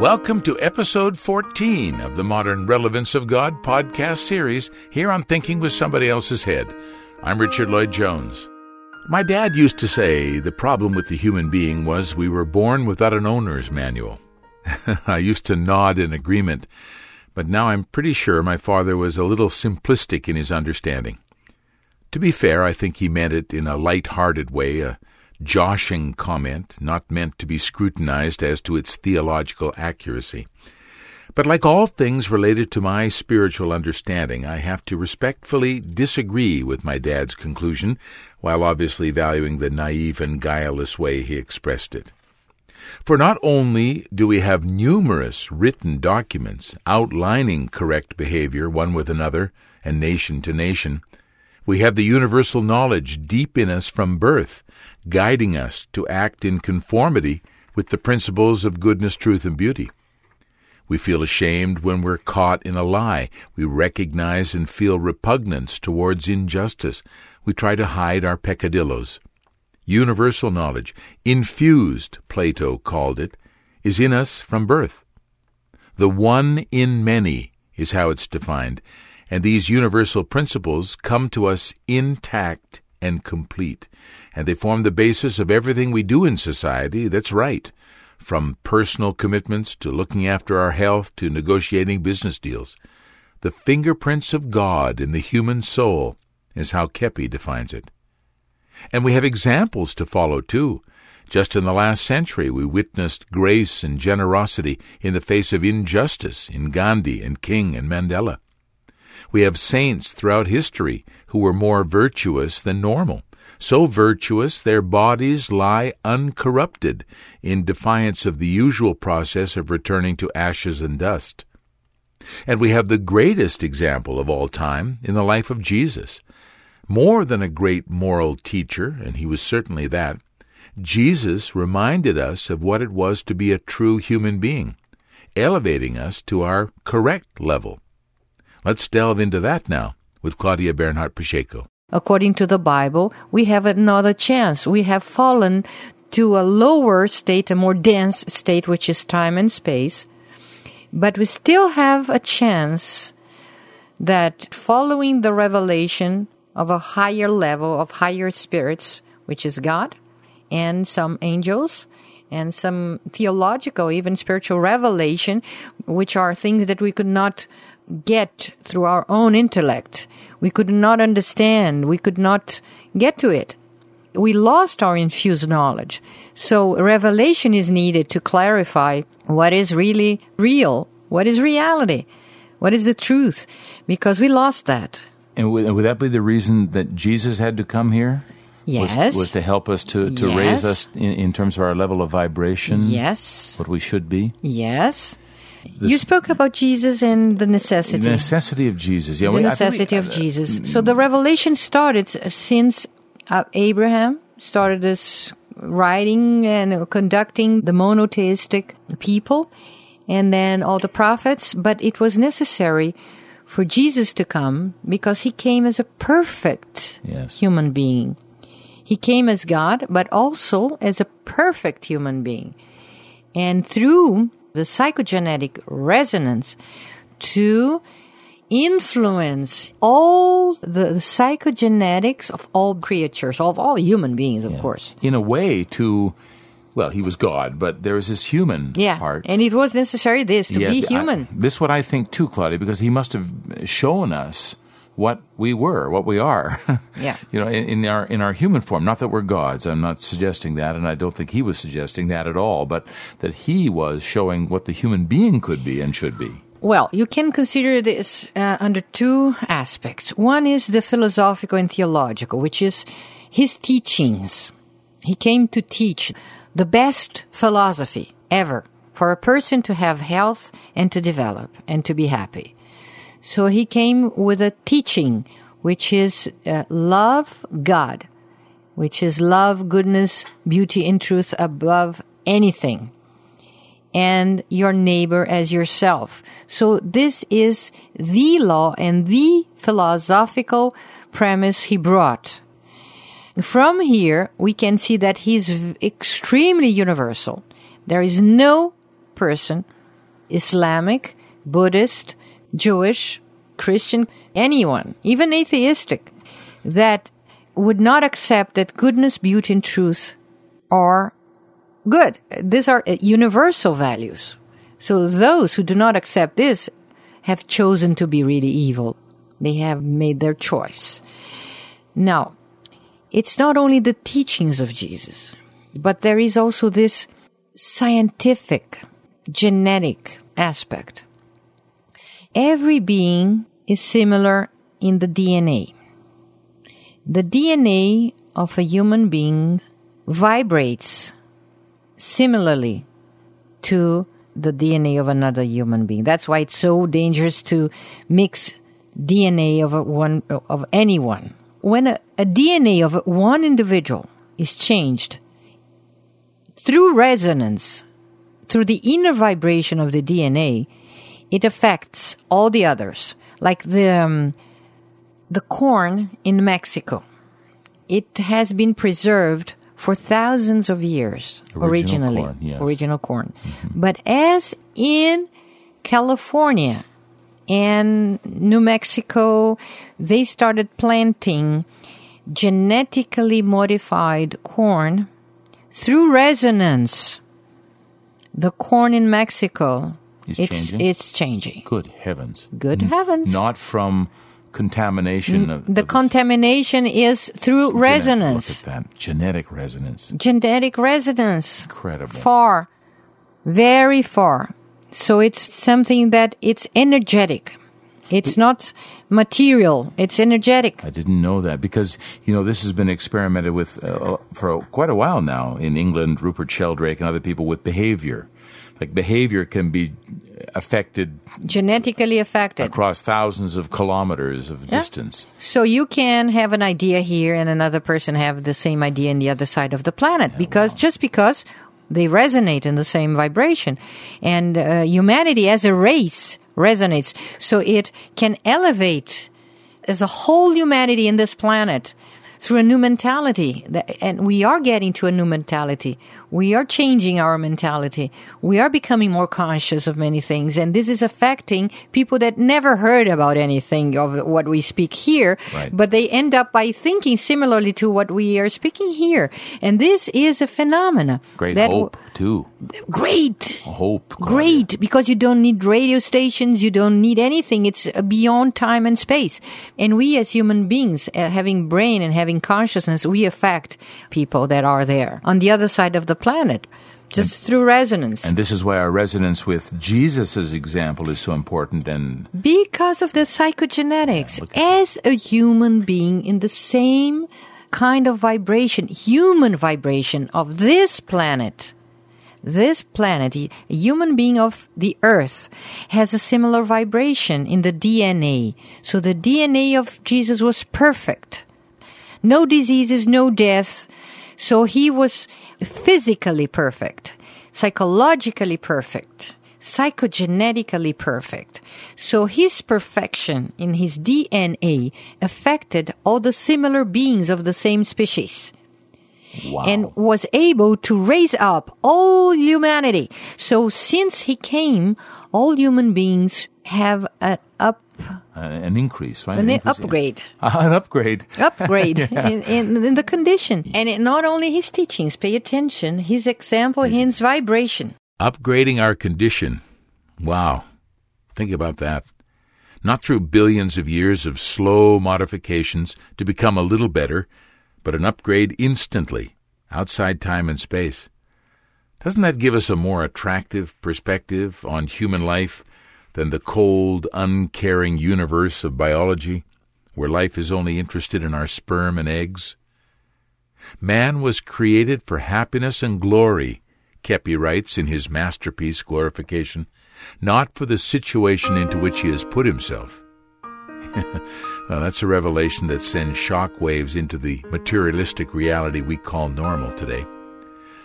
Welcome to episode 14 of the Modern Relevance of God podcast series here on Thinking with Somebody Else's Head. I'm Richard Lloyd Jones. My dad used to say the problem with the human being was we were born without an owner's manual. I used to nod in agreement, but now I'm pretty sure my father was a little simplistic in his understanding. To be fair, I think he meant it in a light-hearted way, a joshing comment, not meant to be scrutinized as to its theological accuracy. But like all things related to my spiritual understanding, I have to respectfully disagree with my dad's conclusion, while obviously valuing the naive and guileless way he expressed it. For not only do we have numerous written documents outlining correct behavior one with another and nation to nation, we have the universal knowledge deep in us from birth, guiding us to act in conformity with the principles of goodness, truth, and beauty. We feel ashamed when we're caught in a lie. We recognize and feel repugnance towards injustice. We try to hide our peccadillos. Universal knowledge, infused, Plato called it, is in us from birth. The one in many is how it's defined, and these universal principles come to us intact and complete, and they form the basis of everything we do in society that's right, from personal commitments to looking after our health to negotiating business deals. The fingerprints of God in the human soul is how Keppe defines it. And we have examples to follow, too. Just in the last century, we witnessed grace and generosity in the face of injustice in Gandhi and King and Mandela. We have saints throughout history who were more virtuous than normal, so virtuous their bodies lie uncorrupted in defiance of the usual process of returning to ashes and dust. And we have the greatest example of all time in the life of Jesus. More than a great moral teacher, and he was certainly that, Jesus reminded us of what it was to be a true human being, elevating us to our correct level. Let's delve into that now with Claudia Bernhardt Pacheco. According to the Bible, we have another chance. We have fallen to a lower state, a more dense state, which is time and space. But we still have a chance that following the revelation of a higher level of higher spirits, which is God and some angels and some theological, even spiritual revelation, which are things that we could not get through our own intellect. We could not understand. We could not get to it. We lost our infused knowledge. So revelation is needed to clarify what is really real, what is reality, what is the truth, because we lost that. And would, would that be the reason that Jesus had to come here? Yes. Was, was to help us to, to Yes. raise us in, in terms of our level of vibration? Yes. What we should be? Yes. This- you spoke about Jesus and the necessity. The necessity of Jesus. Yeah, the think we- necessity of uh, Jesus. So the revelation started since uh, Abraham started this writing and conducting the monotheistic people, and then all the prophets. But it was necessary for Jesus to come because he came as a perfect Yes. human being. He came as God, but also as a perfect human being. And through the psychogenetic resonance to influence all the psychogenetics of all creatures, of all human beings, of course. in a way to well he was god but there is this human Yeah. part And it was necessary this to Yeah, be I- human. this is what i think too claudia because he must have shown us what we were what we are Yeah. you know in, in our in our human form not that we're gods i'm not suggesting that and i don't think he was suggesting that at all but that he was showing what the human being could be and should be Well, you can consider this uh, under two aspects. One is the philosophical and theological, which is his teachings. He came to teach the best philosophy ever for a person to have health and to develop and to be happy. So he came with a teaching which is uh, love God, which is love, goodness, beauty, and truth above anything and your neighbor as yourself. So this is the law and the philosophical premise he brought. From here, we can see that he's extremely universal. There is no person Islamic, Buddhist, Jewish, Christian, anyone, even atheistic, that would not accept that goodness, beauty, and truth are good. These are uh, universal values. So those who do not accept this have chosen to be really evil. They have made their choice. Now, it's not only the teachings of Jesus, but there is also this scientific, genetic aspect. Every being is similar in the DNA. The DNA of a human being vibrates similarly to the DNA of another human being. That's why it's so dangerous to mix DNA of one of anyone. When a, a DNA of one individual is changed through resonance, through the inner vibration of the DNA, it affects all the others. Like the um, the corn in Mexico, it has been preserved for thousands of years Original originally, corn, yes. original corn. But as in California and New Mexico, they started planting genetically modified corn through resonance. The corn in Mexico, Is it's changing? it's changing. Good heavens. Good heavens! Not from contamination of the of contamination is through genetic- resonance. Look at that. Genetic resonance. genetic resonance. Incredible. Far, very far. So it's something that it's energetic. It's not material. It's energetic. I didn't know that because you know this has been experimented with uh, for quite a while now in England. Rupert Sheldrake and other people with behavior, like behavior can be affected Genetically affected. across thousands of kilometers of distance. So you can have an idea here and another person have the same idea in the other side of the planet because just because they resonate in the same vibration and uh, humanity as a race resonates. So it can elevate as a whole humanity in this planet through a new mentality. And we are getting to a new mentality. We are changing our mentality. We are becoming more conscious of many things. And this is affecting people that never heard about anything of what we speak here Right. but they end up by thinking similarly to what we are speaking here. And this is a phenomena Great hope too. great Hope. Claudia. Great, because you don't need radio stations, you don't need anything. It's beyond time and space. And we as human beings, uh, having brain and having consciousness, we affect people that are there on the other side of the planet, just through resonance. And this is why our resonance with Jesus' example is so important. And because of the psychogenetics, at as a human being in the same kind of vibration, human vibration of this planet, this planet, a human being of the earth, has a similar vibration in the DNA. So the DNA of Jesus was perfect. No diseases, no death. So he was physically perfect, psychologically perfect, psychogenetically perfect. So his perfection in his DNA affected all the similar beings of the same species wow. and was able to raise up all humanity. So since he came, all human beings have an up Uh, an increase, right? an increase, yeah. upgrade. an upgrade. Upgrade in, in, in the condition. And it, not only his teachings, pay attention, his example, his vibration. Upgrading our condition. Wow. Think about that. Not through billions of years of slow modifications to become a little better, but an upgrade instantly, outside time and space. Doesn't that give us a more attractive perspective on human life than the cold, uncaring universe of biology, where life is only interested in our sperm and eggs? Man was created for happiness and glory, Keppe writes in his masterpiece, Glorification, not for the situation into which he has put himself. that's a revelation that sends shock waves into the materialistic reality we call normal today.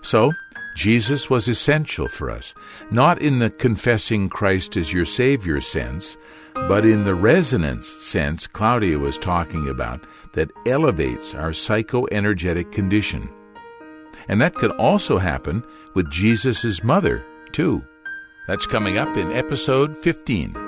So, Jesus was essential for us, not in the confessing Christ as your Savior sense, but in the resonance sense Claudia was talking about that elevates our psychoenergetic condition. And that could also happen with Jesus' mother, too. That's coming up in episode 15.